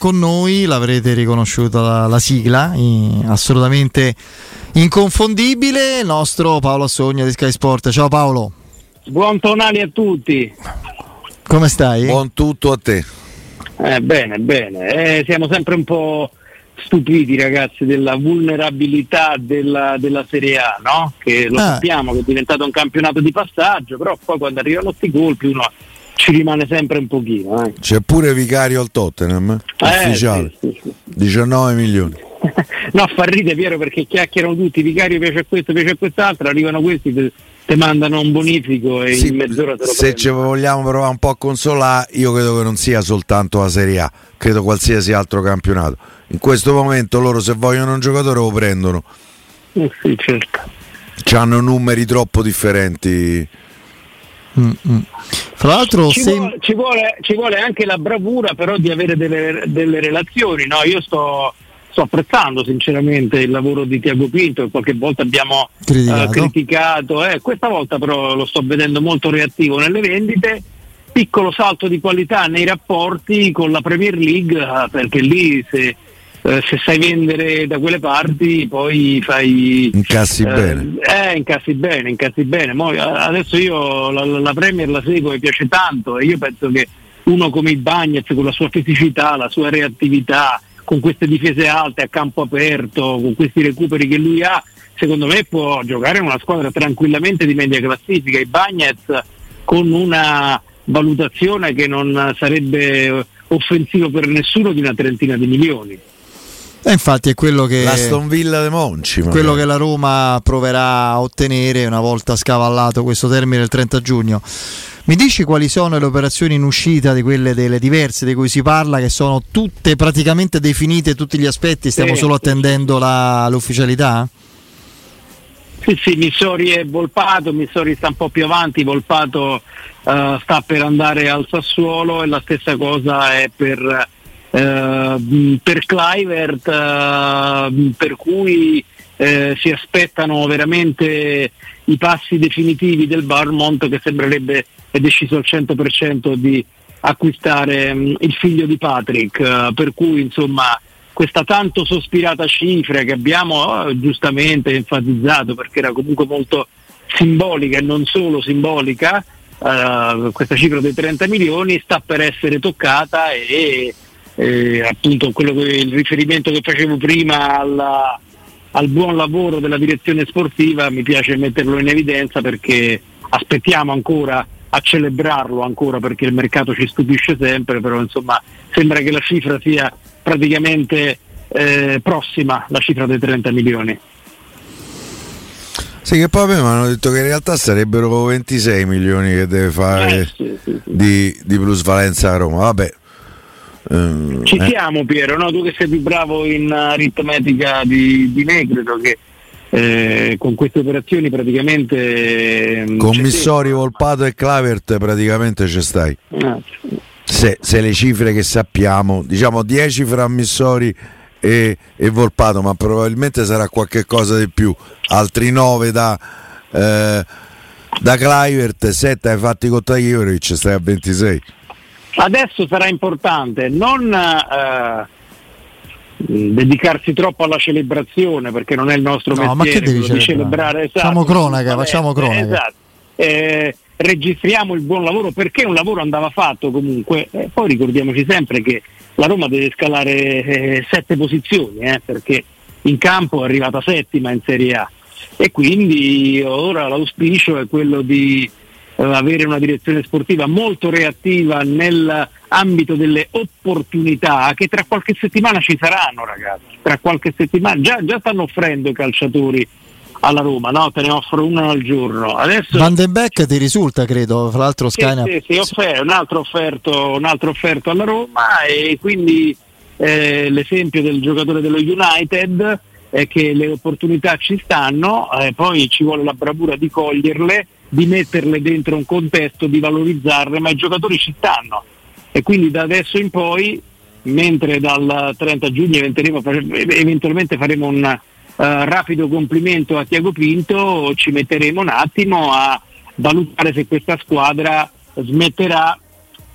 Con noi l'avrete riconosciuta la, la sigla, in- assolutamente inconfondibile, il nostro Paolo Assogna di Sky Sport. Ciao Paolo, Buon tonali a tutti. come stai? Buon tutto a te. Eh, bene, bene. Eh, siamo sempre un po' stupiti ragazzi della vulnerabilità della, della Serie A, no? Che lo Ah. sappiamo che è diventato un campionato di passaggio, però poi quando arrivano questi colpi uno ci rimane sempre un pochino. Eh. C'è pure Vicario al Tottenham, eh? Eh, ufficiale, sì, sì, sì. 19 milioni. no, fa ride Piero perché chiacchierano tutti, Vicario piace a questo, piace a quest'altro, arrivano questi, te, te mandano un bonifico e in mezz'ora te lo se ci vogliamo provare un po' a consolare, io credo che non sia soltanto la Serie A, credo qualsiasi altro campionato. In questo momento loro se vogliono un giocatore lo prendono, Eh, sì, certo. hanno numeri troppo differenti. Mm, mm. Fra l'altro, Ci, se- vuole, ci, vuole, ci vuole anche la bravura però di avere delle, delle relazioni. No? Io sto, sto apprezzando sinceramente il lavoro di Tiago Pinto, che qualche volta abbiamo eh, Criticato. criticato. Eh, questa volta però lo sto vedendo molto reattivo nelle vendite. Piccolo salto di qualità nei rapporti con la Premier League, eh, perché lì se, eh, se sai vendere da quelle parti poi fai Incassi eh, bene. Eh, incassi bene, incassi bene. Mo, adesso io la, la- Premier la seguo, mi piace tanto e io penso che uno come i Bagnets con la sua fisicità, la sua reattività, con queste difese alte a campo aperto, con questi recuperi che lui ha, secondo me può giocare in una squadra tranquillamente di media classifica. I Bagnets con una valutazione che non sarebbe offensivo per nessuno di una trentina di milioni. Eh, infatti è quello che, L'Aston Villa de Monci. magari. quello che la Roma proverà a ottenere una volta scavallato questo termine il 30 giugno. Mi dici quali sono le operazioni in uscita di quelle delle diverse di cui si parla, che sono tutte praticamente definite tutti gli aspetti, stiamo Sì, solo attendendo la- l'ufficialità? Sì, sì, Missori è Volpato, Missori sta un po' più avanti, Volpato eh, sta per andare al Sassuolo e la stessa cosa è per, eh, per Clivert, eh, per cui eh, si aspettano veramente i passi definitivi del Barmont che sembrerebbe è deciso al 100% di acquistare mh, il figlio di Patrick, eh, per cui insomma questa tanto sospirata cifra che abbiamo eh, giustamente enfatizzato perché era comunque molto simbolica e non solo simbolica, eh, questa cifra dei 30 milioni sta per essere toccata e, e appunto quello che, il riferimento che facevo prima alla- al buon lavoro della direzione sportiva mi piace metterlo in evidenza perché aspettiamo ancora a celebrarlo ancora perché il mercato ci stupisce sempre, però insomma sembra che la cifra sia praticamente eh, prossima, la cifra dei 30 milioni. Sì, che poi mi hanno detto che in realtà sarebbero 26 milioni che deve fare Eh, sì, sì, sì. di, di plusvalenza a Roma. Vabbè. Ehm, Ci eh, siamo Piero, no? tu che sei più bravo in aritmetica di, di me, credo che eh, con queste operazioni praticamente... ehm, con c'è Missori, Volpato e Clavert praticamente ci stai. Eh, Se, se le cifre che sappiamo, diciamo 10 fra Missori e, e Volpato, ma probabilmente sarà qualche cosa di più. Altri 9 da, eh, da Clivert, 7 hai fatti con Taglioric, stai a 26. Adesso sarà importante non eh, dedicarsi troppo alla celebrazione perché non è il nostro No, ma mestiere che devi celebrare? celebrare. Facciamo esatto, cronaca, facciamo cronaca. esatto. Eh, registriamo il buon lavoro perché un lavoro andava fatto comunque. Eh, poi ricordiamoci sempre che la Roma deve scalare eh, sette posizioni eh, perché in campo è arrivata settima in Serie A. e quindi ora l'auspicio è quello di avere una direzione sportiva molto reattiva nell'ambito delle opportunità che tra qualche settimana ci saranno ragazzi, tra qualche settimana già, già stanno offrendo i calciatori alla Roma, no? te ne offro uno al giorno. Adesso... Van den Beek ti risulta, credo, fra l'altro Sky. Sì, sì, sì, offer- un, altro offerto, un altro offerto alla Roma e quindi eh, l'esempio del giocatore dello United è che le opportunità ci stanno, eh, poi ci vuole la bravura di coglierle, di metterle dentro un contesto, di valorizzarle, ma i giocatori ci stanno e quindi da adesso in poi, mentre dal 30 giugno eventualmente faremo un Uh, rapido complimento a Tiago Pinto, ci metteremo un attimo a valutare se questa squadra smetterà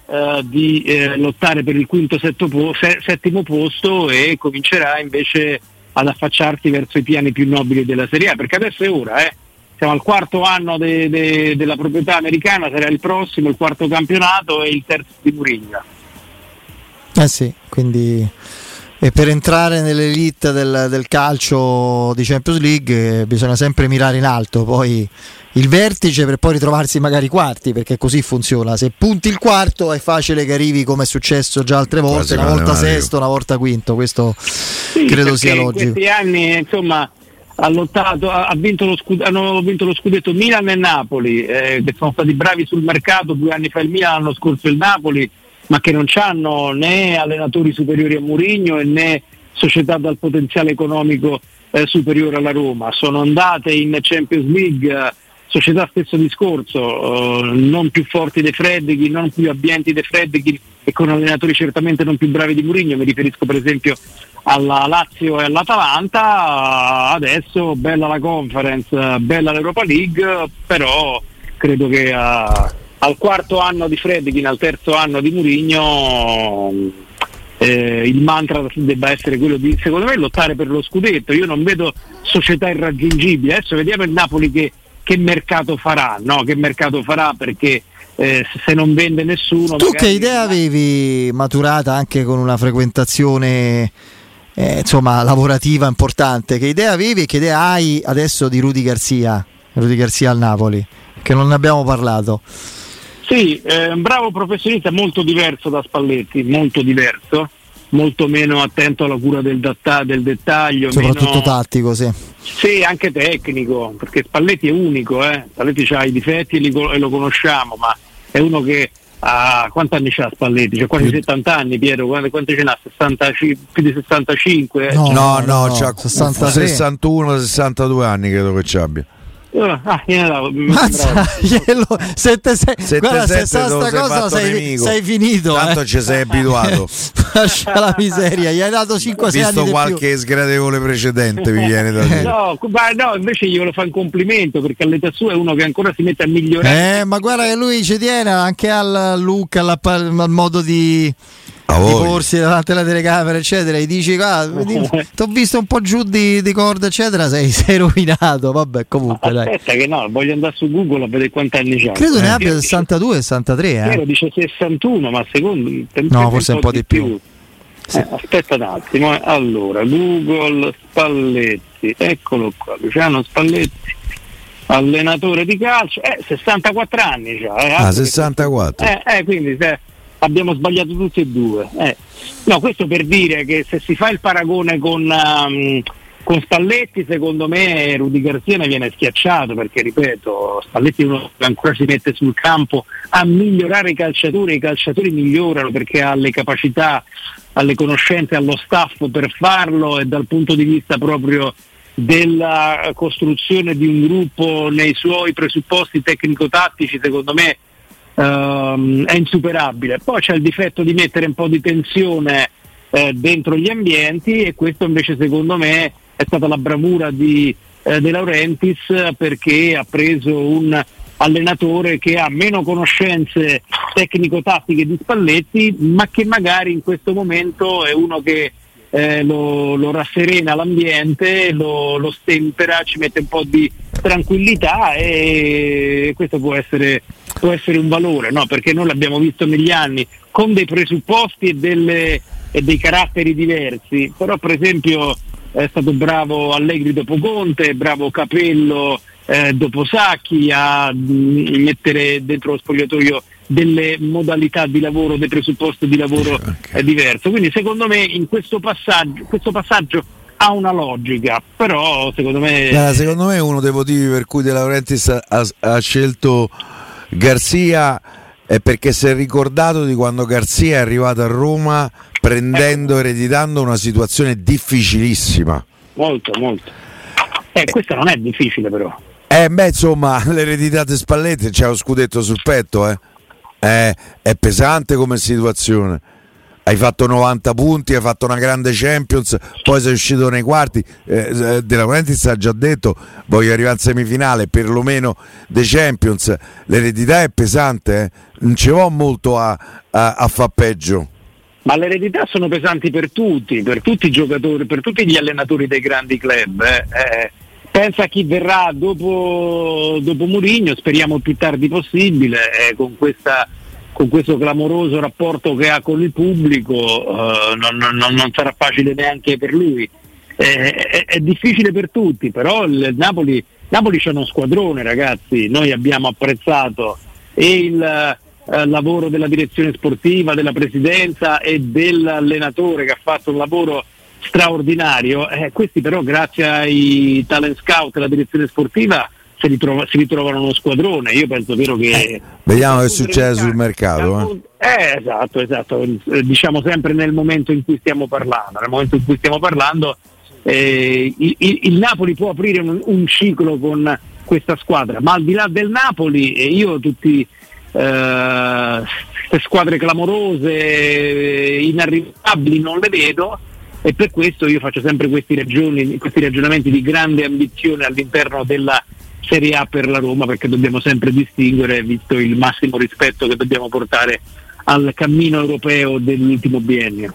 uh, di uh, lottare per il quinto po- se- settimo posto e comincerà invece ad affacciarsi verso i piani più nobili della Serie A, perché adesso è ora, eh. Siamo al quarto anno de- de- della proprietà americana, sarà il prossimo, il quarto campionato e il terzo di Murigna. Eh sì, quindi e per entrare nell'elite del, del, calcio di Champions League eh, bisogna sempre mirare in alto, poi il vertice per poi ritrovarsi magari quarti, perché così funziona. Se punti il quarto è facile che arrivi come è successo già altre volte, una volta sesto, una volta quinto, questo sì, credo sia logico. In questi anni insomma ha lottato, ha vinto lo scud- hanno vinto lo scudetto Milan e Napoli, eh, che sono stati bravi sul mercato, due anni fa il Milan, l'anno scorso il Napoli ma che non hanno né allenatori superiori a Murigno né società dal potenziale economico eh, superiore alla Roma. Sono andate in Champions League, eh, società stesso discorso, eh, non più forti dei Freddighi, non più abbienti dei Freddighi e con allenatori certamente non più bravi di Murigno, mi riferisco per esempio alla Lazio e all'Atalanta, adesso bella la conference, bella l'Europa League, però credo che... Uh, al quarto anno di Fredkin, al terzo anno di Murigno, eh, il mantra debba essere quello di, secondo me, lottare per lo scudetto. Io non vedo società irraggiungibili. Adesso vediamo il Napoli che, che mercato farà, no? Che mercato farà perché eh, se non vende nessuno. Tu che idea avevi maturata anche con una frequentazione eh, insomma, lavorativa importante? Che idea avevi e che idea hai adesso di Rudy Garzia? Rudy Garzia al Napoli, che non ne abbiamo parlato. Sì, è un bravo professionista molto diverso da Spalletti, molto diverso, molto meno attento alla cura del, datta, del dettaglio. Soprattutto meno... tattico, sì. Sì, anche tecnico, perché Spalletti è unico, eh? Spalletti ha i difetti e lo conosciamo, ma è uno che ha quanti anni ha Spalletti? C'ha quasi 70 anni Piero, quanti, quanti ce n'ha? 60, più di 65? No, no, no, no, no 61-62 anni credo che ci abbia. Ah, Mazza, glielo, 7, 6, 7, guarda, 7, se sa sta cosa sei, sei, finito. Tanto eh. ci sei abituato. Lascia la miseria, gli hai dato 5 anni. Visto qualche sgradevole precedente, mi viene da dire. No, ma no, invece glielo fa un complimento perché all'età sua è uno che ancora si mette a migliorare. Eh, ma guarda che lui ci tiene anche al look, alla, al modo di di porsi davanti alla telecamera, eccetera, e dici: ah, ti ho visto un po' giù di, di corda, eccetera, sei, sei rovinato. Vabbè, comunque. Aspetta, dai. che no, voglio andare su Google a vedere quanti anni c'ha. Credo eh. ne abbia 62, 63. Eh. Vero, dice 61, ma secondo No, forse un po' di più. più. Sì. Eh, aspetta un attimo, eh. allora Google Spalletti, eccolo qua, Luciano Spalletti, allenatore di calcio, eh, 64 anni già. Eh, ah, 64. Eh, eh, quindi se, abbiamo sbagliato tutti e due. Eh. No, questo per dire che se si fa il paragone con, um, con Spalletti, secondo me Rudy Garzia ne viene schiacciato perché, ripeto, Spalletti uno ancora si mette sul campo a migliorare i calciatori, i calciatori migliorano perché ha le capacità, ha le conoscenze, ha lo staff per farlo e dal punto di vista proprio della costruzione di un gruppo nei suoi presupposti tecnico-tattici, secondo me ehm, è insuperabile. Poi c'è il difetto di mettere un po' di tensione eh, dentro gli ambienti e questo invece secondo me è stata la bravura di eh, De Laurentiis perché ha preso un allenatore che ha meno conoscenze tecnico-tattiche di Spalletti, ma che magari in questo momento è uno che eh, lo, lo, rasserena l'ambiente, lo, lo, stempera, ci mette un po' di tranquillità e questo può essere, può essere un valore, no? perché noi l'abbiamo visto negli anni con dei presupposti e, delle, e dei caratteri diversi, però per esempio è stato bravo Allegri dopo Conte, bravo Capello eh, dopo Sacchi a mh, mm, mettere dentro lo spogliatoio delle modalità di lavoro, dei presupposti di lavoro okay. eh. Quindi secondo me in questo passaggio, questo passaggio ha una logica, però secondo me... Eh, secondo me uno dei motivi per cui De Laurentiis ha, ha scelto Garzia è perché si è ricordato di quando Garzia è arrivato a Roma prendendo, ereditando una situazione difficilissima. Molto, molto. Eh, eh. questa non è difficile però. Eh, beh, insomma, l'eredità di Spalletti c'è lo scudetto sul petto, eh. eh. È pesante come situazione. Hai fatto 90 punti, hai fatto una grande Champions, poi sei uscito nei quarti. Eh, eh De Laurentiis ha già detto: voglio arrivare in semifinale, perlomeno dei Champions. L'eredità è pesante, eh. non ci va molto a, a, a far peggio. Ma le eredità sono pesanti per tutti, per tutti i giocatori, per tutti gli allenatori dei grandi club. Eh. Eh, pensa a chi verrà dopo, dopo Murigno, speriamo il più tardi possibile, eh, con, questa, con, questo clamoroso rapporto che ha con il pubblico, eh, non, non, non, sarà facile neanche per lui. Eh, è, è, difficile per tutti, però il Napoli, Napoli c'è uno squadrone ragazzi, noi abbiamo apprezzato e il eh, lavoro della direzione sportiva, della presidenza e dell'allenatore che ha fatto un lavoro straordinario. Eh, questi però grazie ai talent scout e alla direzione sportiva si, ritrova, si ritrovano uno squadrone. Io penso vero che... Eh, vediamo che succede sul mercato. Eh. eh. esatto, esatto. Eh, diciamo sempre nel momento in cui stiamo parlando. Nel momento in cui stiamo parlando eh, il, il, Napoli può aprire un, un, ciclo con questa squadra, ma al di là del Napoli, eh, io tutti eh, squadre clamorose, inarrivabili non le vedo e per questo io faccio sempre questi, ragioni, questi ragionamenti di grande ambizione all'interno della Serie A per la Roma perché dobbiamo sempre distinguere, visto il massimo rispetto che dobbiamo portare al cammino europeo dell'ultimo biennio.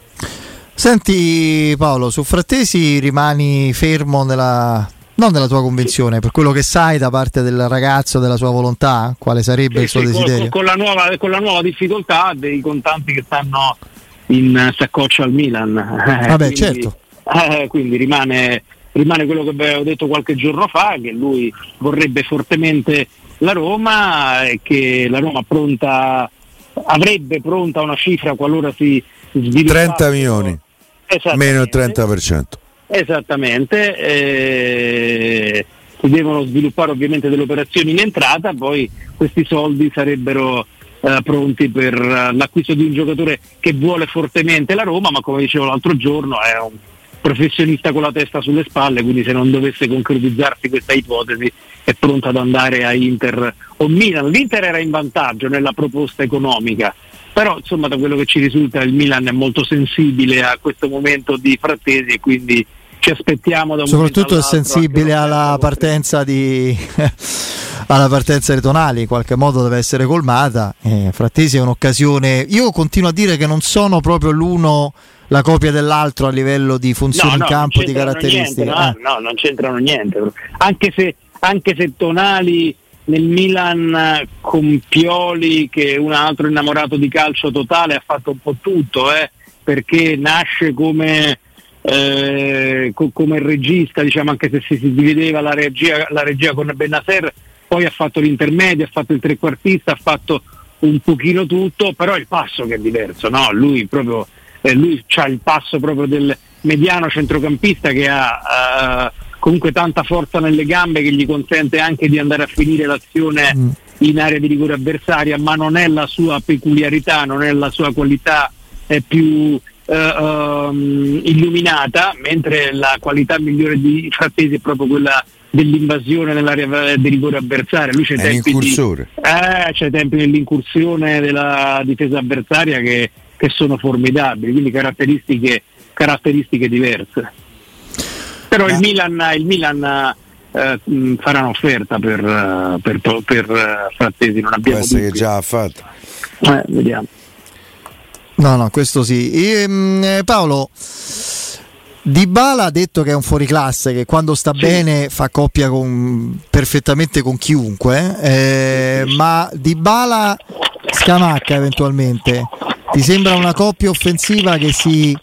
Senti Paolo, su Frattesi rimani fermo nella, non della tua convinzione, per quello che sai da parte del ragazzo, della sua volontà, quale sarebbe sì, il suo sì, desiderio? Con, con, la nuova, con, la nuova, difficoltà dei contanti che stanno in saccoccia al Milan. Vabbè, quindi, certo. Eh, quindi rimane, rimane quello che avevo detto qualche giorno fa, che lui vorrebbe fortemente la Roma e che la Roma pronta, avrebbe pronta una cifra qualora si sviluppasse. 30 milioni, meno il 30%. Esattamente, eh, si devono sviluppare ovviamente delle operazioni in entrata, poi questi soldi sarebbero eh, pronti per uh, l'acquisto di un giocatore che vuole fortemente la Roma, ma come dicevo l'altro giorno è un professionista con la testa sulle spalle, quindi se non dovesse concretizzarsi questa ipotesi è pronta ad andare a Inter o Milan. L'Inter era in vantaggio nella proposta economica, però insomma da quello che ci risulta il Milan è molto sensibile a questo momento di frattesi e quindi ci aspettiamo da un soprattutto è sensibile alla partenza di alla partenza dei tonali in qualche modo deve essere colmata eh, Frattesi è un'occasione io continuo a dire che non sono proprio l'uno la copia dell'altro a livello di funzioni no, no, in campo di caratteristiche niente, no, eh. no, non c'entrano niente anche se, anche se Tonali nel Milan con Pioli che è un altro innamorato di calcio totale ha fatto un po' tutto eh, perché nasce come eh, co- come regista, diciamo, anche se si, si divideva la regia, la regia con Benasser, poi ha fatto l'intermedio, ha fatto il trequartista, ha fatto un pochino tutto, però il passo che è diverso, no? lui proprio eh, lui ha il passo proprio del mediano centrocampista che ha uh, comunque tanta forza nelle gambe che gli consente anche di andare a finire l'azione mm. in area di rigore avversaria, ma non è la sua peculiarità, non è la sua qualità è più eh, um, illuminata, mentre la qualità migliore di Frattesi è proprio quella dell'invasione nell'area di rigore avversaria. Lui c'è tempi, di, eh, c'è tempi nell'incursione della difesa avversaria che, che sono formidabili, quindi caratteristiche, caratteristiche diverse. Però il Milan, il Milan eh, farà un'offerta per, per, per, per Frattesi, non abbiamo essere che già ha fatto. Eh, vediamo. No, no, questo sì. E, mm, eh, Paolo, Dybala ha detto che è un fuoriclasse, che quando sta sì. bene fa coppia con, perfettamente con chiunque, eh, ma Dybala Scamacca eventualmente, ti sembra una coppia offensiva che si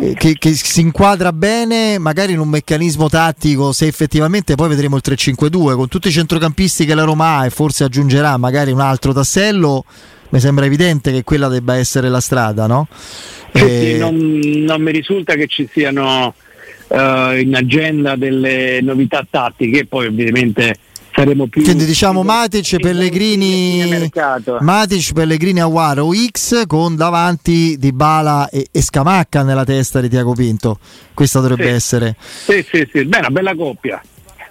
eh, che, che, si inquadra bene magari in un meccanismo tattico se effettivamente poi vedremo il 3-5-2 con tutti i centrocampisti che la Roma ha e forse aggiungerà magari un altro tassello mi sembra evidente che quella debba essere la strada no? Sì, e... non, non, mi risulta che ci siano uh, in agenda delle novità tattiche poi ovviamente saremo più quindi diciamo Matic, Pellegrini Matic, Pellegrini Aguaro X con davanti Di Bala e, e, Scamacca nella testa di Tiago Pinto. Questa dovrebbe sì. essere. Sì sì sì. Beh una bella coppia.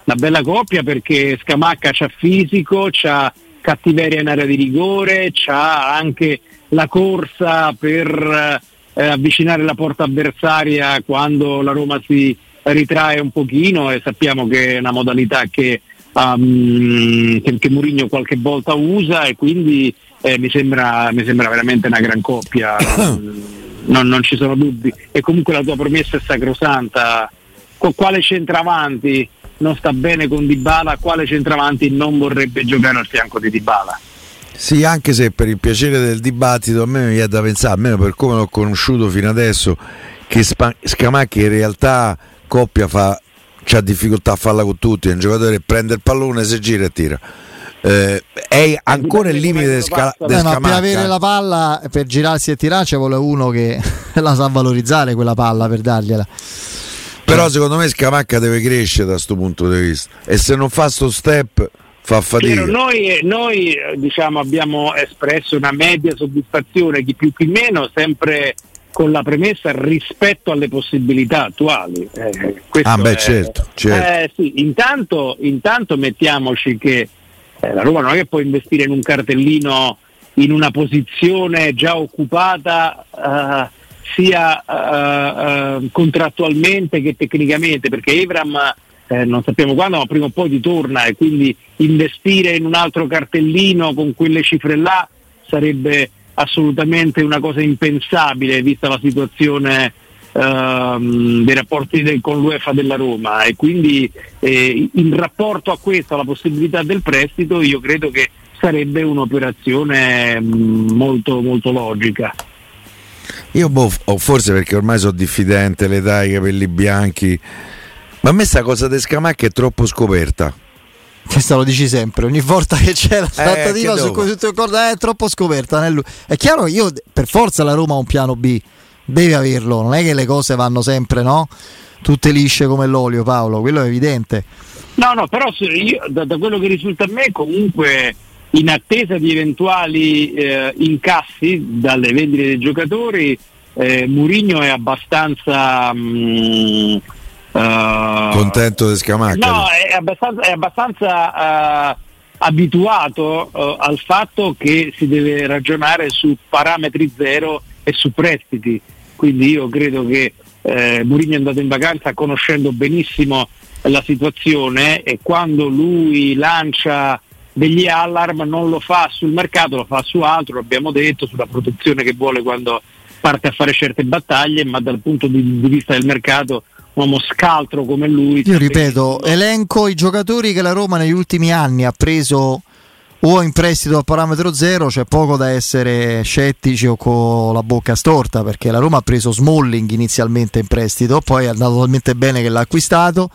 Una bella coppia perché Scamacca c'ha fisico c'ha cattiveria in area di rigore c'ha anche la corsa per eh, avvicinare la porta avversaria quando la Roma si ritrae un pochino e sappiamo che è una modalità che um, che, che Mourinho qualche volta usa e quindi eh, mi, sembra, mi, sembra, veramente una gran coppia, non, non, ci sono dubbi. E comunque la tua promessa è sacrosanta. Con quale centravanti non sta bene con Dybala, quale centravanti non vorrebbe giocare al fianco di Dybala? Sì, anche se per il piacere del dibattito a me mi viene da pensare, almeno per come l'ho conosciuto fino adesso, che Scamacchi in realtà coppia fa c'ha difficoltà a farla con tutti, è un giocatore che prende il pallone, si gira e tira. Eh, è ancora il limite del sca- de eh, ma per avere la palla per girarsi e tirare ci vuole uno che la sa valorizzare quella palla per dargliela. Però secondo me Scamacca deve crescere da questo punto di vista. E se non fa sto step fa fatica. Noi, noi diciamo, abbiamo espresso una media soddisfazione chi più chi meno sempre con la premessa rispetto alle possibilità attuali. Eh, ah beh, è, certo. certo. Eh, sì, intanto, intanto, mettiamoci che eh, la Roma non è che può investire in un cartellino in una posizione già occupata eh, sia eh, eh, contrattualmente che tecnicamente, perché Evram non sappiamo quando, ma prima o poi ritorna e quindi investire in un altro cartellino con quelle cifre là sarebbe assolutamente una cosa impensabile vista la situazione ehm, dei rapporti del, con l'UEFA della Roma e quindi eh, in rapporto a questo, alla possibilità del prestito, io credo che sarebbe un'operazione mh, mm, molto, molto logica. Io boh, forse perché ormai sono diffidente, l'età, i capelli bianchi, ma a me sta cosa di Scamacca è troppo scoperta. Questo lo dici sempre, ogni volta che c'è la eh, trattativa eh, su cui tu ricorda è troppo scoperta. È chiaro che io per forza la Roma ha un piano B, deve averlo, non è che le cose vanno sempre, no? Tutte lisce come l'olio, Paolo, quello è evidente. No, no, però io, da, da, quello che risulta a me comunque in attesa di eventuali eh, incassi dalle vendite dei giocatori, eh, Murigno è abbastanza... Mh, mm, Uh, Contento di Scamacca? No, è abbastanza, è abbastanza uh, abituato uh, al fatto che si deve ragionare su parametri zero e su prestiti. Quindi io credo che eh, Mourinho è andato in vacanza conoscendo benissimo la situazione e quando lui lancia degli allarm non lo fa sul mercato, lo fa su altro, l'abbiamo detto, sulla protezione che vuole quando parte a fare certe battaglie, ma dal punto di, di vista del mercato uomo scaltro come lui. Io ripeto, elenco i giocatori che la Roma negli ultimi anni ha preso o in prestito a parametro zero, c'è poco da essere scettici o con la bocca storta perché la Roma ha preso Smalling inizialmente in prestito, poi è andato talmente bene che l'ha acquistato.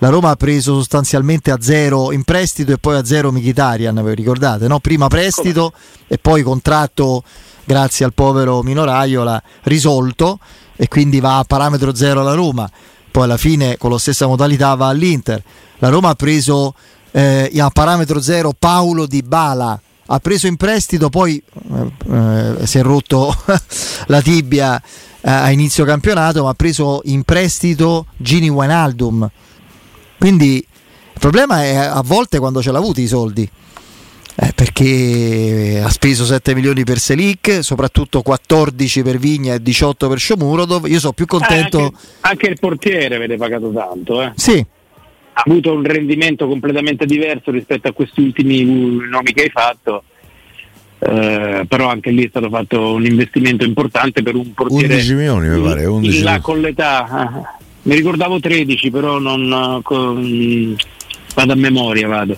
La Roma ha preso sostanzialmente a zero in prestito e poi a zero Michitarian, vi ricordate? No? Prima prestito e poi contratto grazie al povero Minoraiola risolto e quindi va a parametro zero alla Roma. Poi alla fine con la stessa modalità va all'Inter. La Roma ha preso eh, a parametro zero Paolo Di Bala, ha preso in prestito, poi eh, eh si è rotto la tibia eh, a inizio campionato, ma ha preso in prestito Gini Wijnaldum. Quindi il problema è a volte quando ce l'ha avuti i soldi eh, perché ha speso 7 milioni per Selic, soprattutto 14 per Vigna e 18 per Shomurodov. Io sono più contento. Eh, anche, anche, il portiere avete pagato tanto, eh? Sì. Ha avuto un rendimento completamente diverso rispetto a questi ultimi nomi che hai fatto. Eh, però anche lì è stato fatto un investimento importante per un portiere 11 milioni mi pare 11 là con l'età eh, mi ricordavo 13 però non con, vado a memoria vado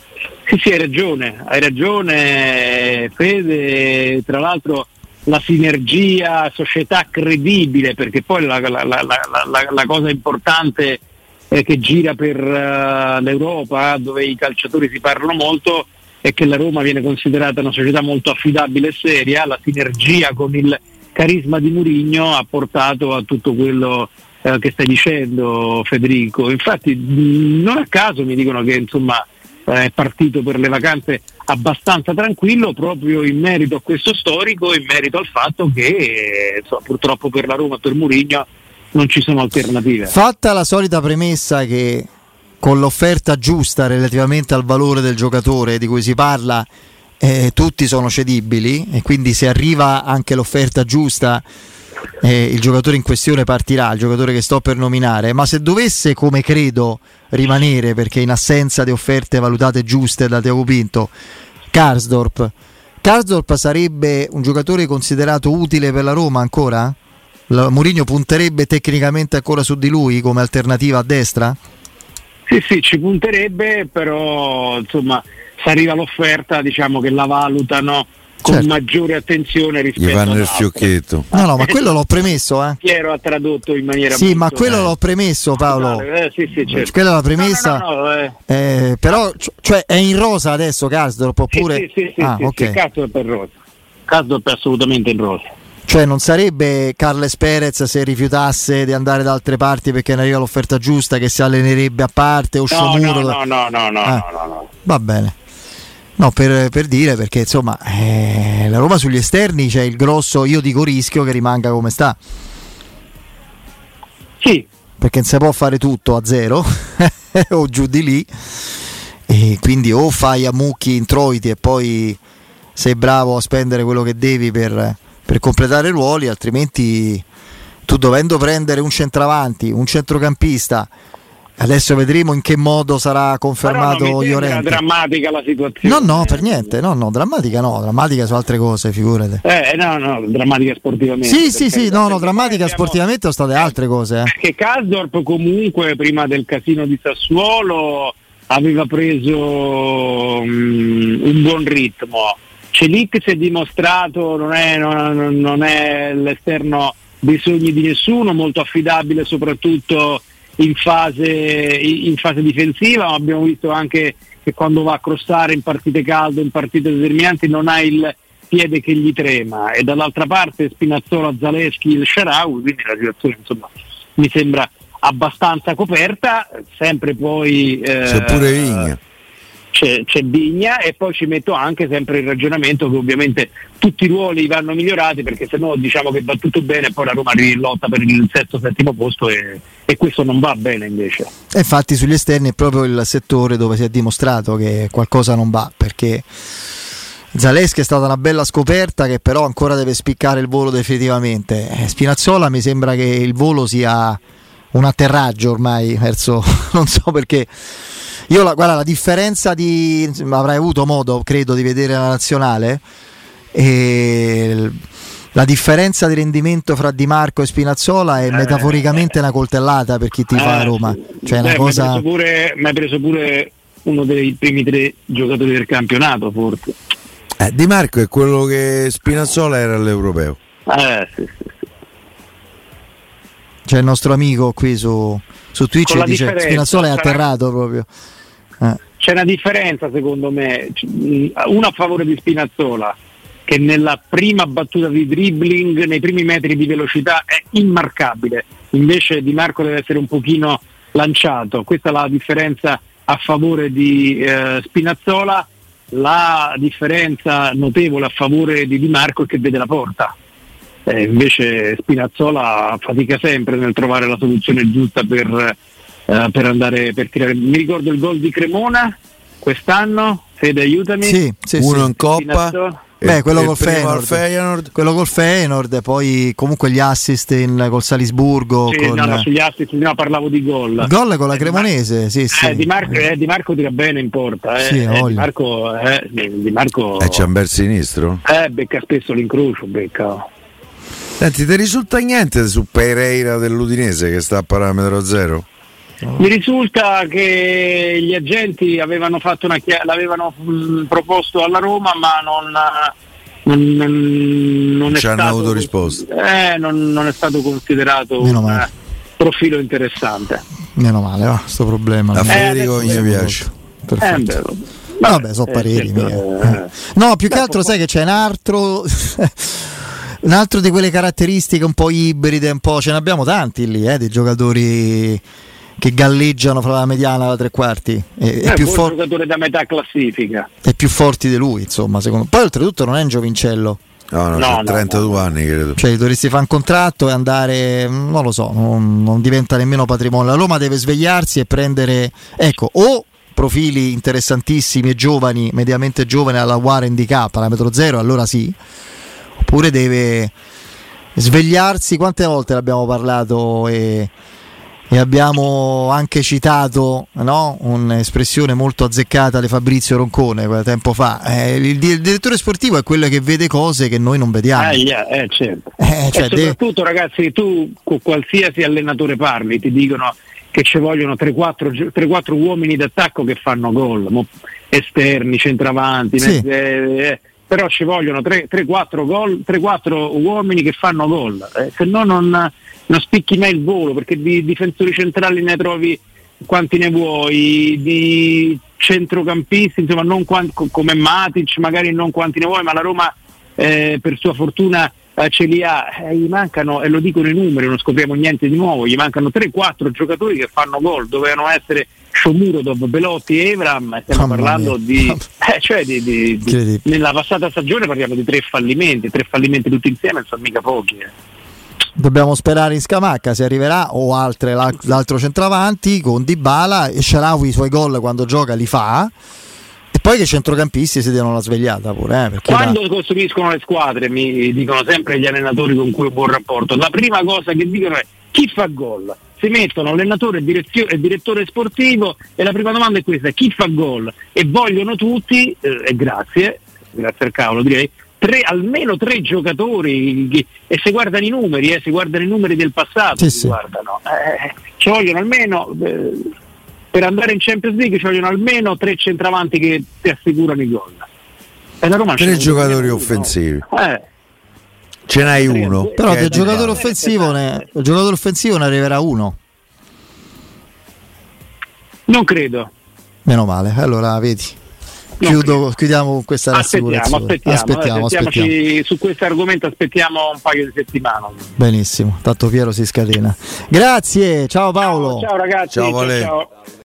sì, sì, hai ragione, hai ragione Fede, tra l'altro la sinergia, società credibile, perché poi la, la, la, la cosa importante eh, che gira per uh, l'Europa, dove i calciatori si parlano molto, è che la Roma viene considerata una società molto affidabile e seria, la sinergia con il carisma di Murigno ha portato a tutto quello eh, che stai dicendo Federico. Infatti non a caso mi dicono che insomma è partito per le vacanze abbastanza tranquillo proprio in merito a questo storico, in merito al fatto che insomma, purtroppo per la Roma e per Murigno non ci sono alternative. Fatta la solita premessa che con l'offerta giusta relativamente al valore del giocatore di cui si parla, eh, tutti sono cedibili e quindi se arriva anche l'offerta giusta eh, il giocatore in questione partirà, il giocatore che sto per nominare, ma se dovesse, come credo, rimanere perché in assenza di offerte valutate giuste da Teo Pinto, Karsdorp, Karsdorp sarebbe un giocatore considerato utile per la Roma ancora? Mourinho punterebbe tecnicamente ancora su di lui come alternativa a destra? Sì, sì, ci punterebbe, però insomma se arriva l'offerta diciamo che la valutano con certo. maggiore attenzione rispetto Gli vanno il fiocchetto. No, no, ma quello l'ho premesso, eh. Piero ha tradotto in maniera Sì, ma quello eh. l'ho premesso, Paolo. Eh, sì, sì, certo. Quella è la premessa. No, no, no, eh. eh. però cioè è in rosa adesso Casdorp oppure Sì, sì, sì, ah, sì, okay. sì Casdorp è rosa. Casdorp è assolutamente in rosa. Cioè non sarebbe Carles Perez se rifiutasse di andare da altre parti perché ne arriva l'offerta giusta che si allenerebbe a parte o Sciomuro? No, no, no, no, no, ah. no, no, Va bene. No, per, per, dire perché insomma eh, la Roma sugli esterni c'è il grosso, io dico rischio che rimanga come sta. Sì. Perché non si può fare tutto a zero o giù di lì. E quindi o fai a mucchi introiti e poi sei bravo a spendere quello che devi per, per completare ruoli, altrimenti tu dovendo prendere un centravanti, un centrocampista Adesso vedremo in che modo sarà confermato no, Llorente. È drammatica la situazione. No, no, per niente. No, no, drammatica no. Drammatica su altre cose, figurate. Eh, no, no, drammatica sportivamente. Sì, sì, sì, no, no, drammatica abbiamo... sportivamente sono state altre cose. Eh. Perché Casdorp comunque prima del casino di Sassuolo aveva preso um, un buon ritmo. Celic si è dimostrato, non è, non, non è l'esterno dei sogni di nessuno, molto affidabile soprattutto in fase, in fase difensiva, ma abbiamo visto anche che quando va a crossare in partite calde, in partite determinanti, non ha il piede che gli trema. E dall'altra parte Spinazzola, Zaleschi, il Sharawi, quindi la situazione insomma mi sembra abbastanza coperta, sempre poi... Eh, C'è pure Vigna c'è, c'è Vigna e poi ci metto anche sempre il ragionamento che ovviamente tutti i ruoli vanno migliorati perché se no diciamo che va tutto bene e poi la Roma lotta per il sesto settimo posto e, e questo non va bene invece. E infatti sugli esterni è proprio il settore dove si è dimostrato che qualcosa non va perché Zaleschi è stata una bella scoperta che però ancora deve spiccare il volo definitivamente. Eh, Spinazzola mi sembra che il volo sia un atterraggio ormai verso non so perché io la, guarda, la differenza di avrai avuto modo, credo, di vedere la nazionale. E la differenza di rendimento fra Di Marco e Spinazzola è eh, metaforicamente una coltellata per chi ti fa a eh, Roma. Cioè, Beh, cosa... mi hai preso pure uno dei primi tre giocatori del campionato, forse. Eh, Di Marco è quello che Spinazzola era all'europeo. Eh, sì, sì, sì. C'è il nostro amico qui su, su Twitch che dice Spinazzola è atterrato proprio. Eh. C'è una differenza secondo me, una a favore di Spinazzola che nella prima battuta di dribbling, nei primi metri di velocità è immarcabile, invece Di Marco deve essere un pochino lanciato, questa è la differenza a favore di eh, Spinazzola, la differenza notevole a favore di Di Marco è che vede la porta. Eh, invece Spinazzola fatica sempre nel trovare la soluzione giusta per, eh, per andare per tirare. Mi ricordo il gol di Cremona quest'anno, Fede aiutami. Sì, sì, Uno sì. in Coppa. Beh, quello col Feyenoord. Feyenoord. Quello col Feyenoord, poi comunque gli assist in, col Salisburgo. Sì, con... no, no, sugli assist no, parlavo di gol. Gol con la Cremonese, sì, sì. Eh, di, Marco, eh, di Marco tira bene in porta. Eh. Sì, eh, di Marco, eh, di Marco... Eh, c'è un bel sinistro? Eh, becca spesso l'incrocio, becca. Senti, ti risulta niente su Pereira dell'Udinese che sta a parametro zero? Mi risulta che gli agenti avevano fatto una chia- l'avevano mh, proposto alla Roma ma non, non, non, non ci hanno avuto risposta. Eh, non, non, è stato considerato Meno un male. eh, profilo interessante. Meno male, va, sto problema. A Eh, Federico gli piace. Eh, perfetto. beh, Vabbè, sono eh, pareri. certo, eh. No, più che altro sai che c'è un altro. Un altro di quelle caratteristiche un po' ibride, un po'. Ce ne abbiamo tanti lì, eh, dei giocatori che galleggiano fra la mediana e la tre quarti. E, e È più, un for- giocatore da metà classifica. e più forti di lui, insomma. Secondo... Poi, oltretutto, non è un giovincello. No, no, No, c'ha no, 32 anni credo. Cioè, dovresti fare un contratto e andare, non lo so, non, non diventa nemmeno patrimonio. La Roma deve svegliarsi e prendere, ecco, o profili interessantissimi e giovani, mediamente giovani alla Warren di K, parametro zero, allora sì, oppure deve svegliarsi. Quante volte l'abbiamo parlato e, e abbiamo anche citato no? un'espressione molto azzeccata di Fabrizio Roncone tempo fa. Eh, il, di- il direttore sportivo è quello che vede cose che noi non vediamo. Eh, yeah, eh, certo. Eh, cioè, e soprattutto ragazzi, tu con qualsiasi allenatore parli ti dicono che ci vogliono 3-4, gio- 3-4 uomini d'attacco che fanno gol, esterni, centravanti, Sì. mezze- eh, però ci vogliono 3-4 gol, 3-4 uomini che fanno gol, eh, se no non, non spicchi mai il volo perché di difensori centrali ne trovi quanti ne vuoi, di centrocampisti, insomma non quanti, co- come Matic, magari non quanti ne vuoi, ma la Roma eh, per sua fortuna eh, ce li ha, eh, gli mancano, e lo dicono i numeri, non scopriamo niente di nuovo, gli mancano 3-4 giocatori che fanno gol, dovevano essere Shomurodov, Belotti e Evram, stiamo Mamma parlando di, eh, cioè di, di- di- nella passata stagione parliamo di tre fallimenti, tre fallimenti tutti insieme, sono mica pochi. eh. Dobbiamo sperare in Scamacca se arriverà o altre, l'al- l'altro centravanti con Dybala e Sharawi i suoi gol quando gioca li fa e poi che i centrocampisti si diano la svegliata pure eh, Quando costruiscono le squadre, mi dicono sempre gli allenatori con cui ho buon rapporto, la prima cosa che dicono è chi fa gol? Si mettono allenatore e, direzio- e direttore sportivo e la prima domanda è questa, chi fa gol? E vogliono tutti, eh, e grazie, grazie al cavolo direi, tre- almeno tre giocatori e se guardano i numeri, eh, si guardano i numeri del passato, Sì, si sì. guardano, eh, ci vogliono almeno... eh, per andare in Champions League ci vogliono almeno tre centravanti che ti assicurano i gol. E la Roma Tre giocatori offensivi. Eh, Ce n'hai uno. però del giocatore offensivo, ne, del giocatore offensivo ne arriverà uno. Non credo. meno male. Allora vedi. Chiudo- chiudiamo con questa Aspettiamo, rassicurazione. aspettiamo, aspettiamo, eh, sentiamoci aspettiamo. su questo argomento aspettiamo un paio di settimane. benissimo. Tanto Piero si scatena. Grazie. Ciao Paolo. Ciao ragazzi, Ciao, ciao.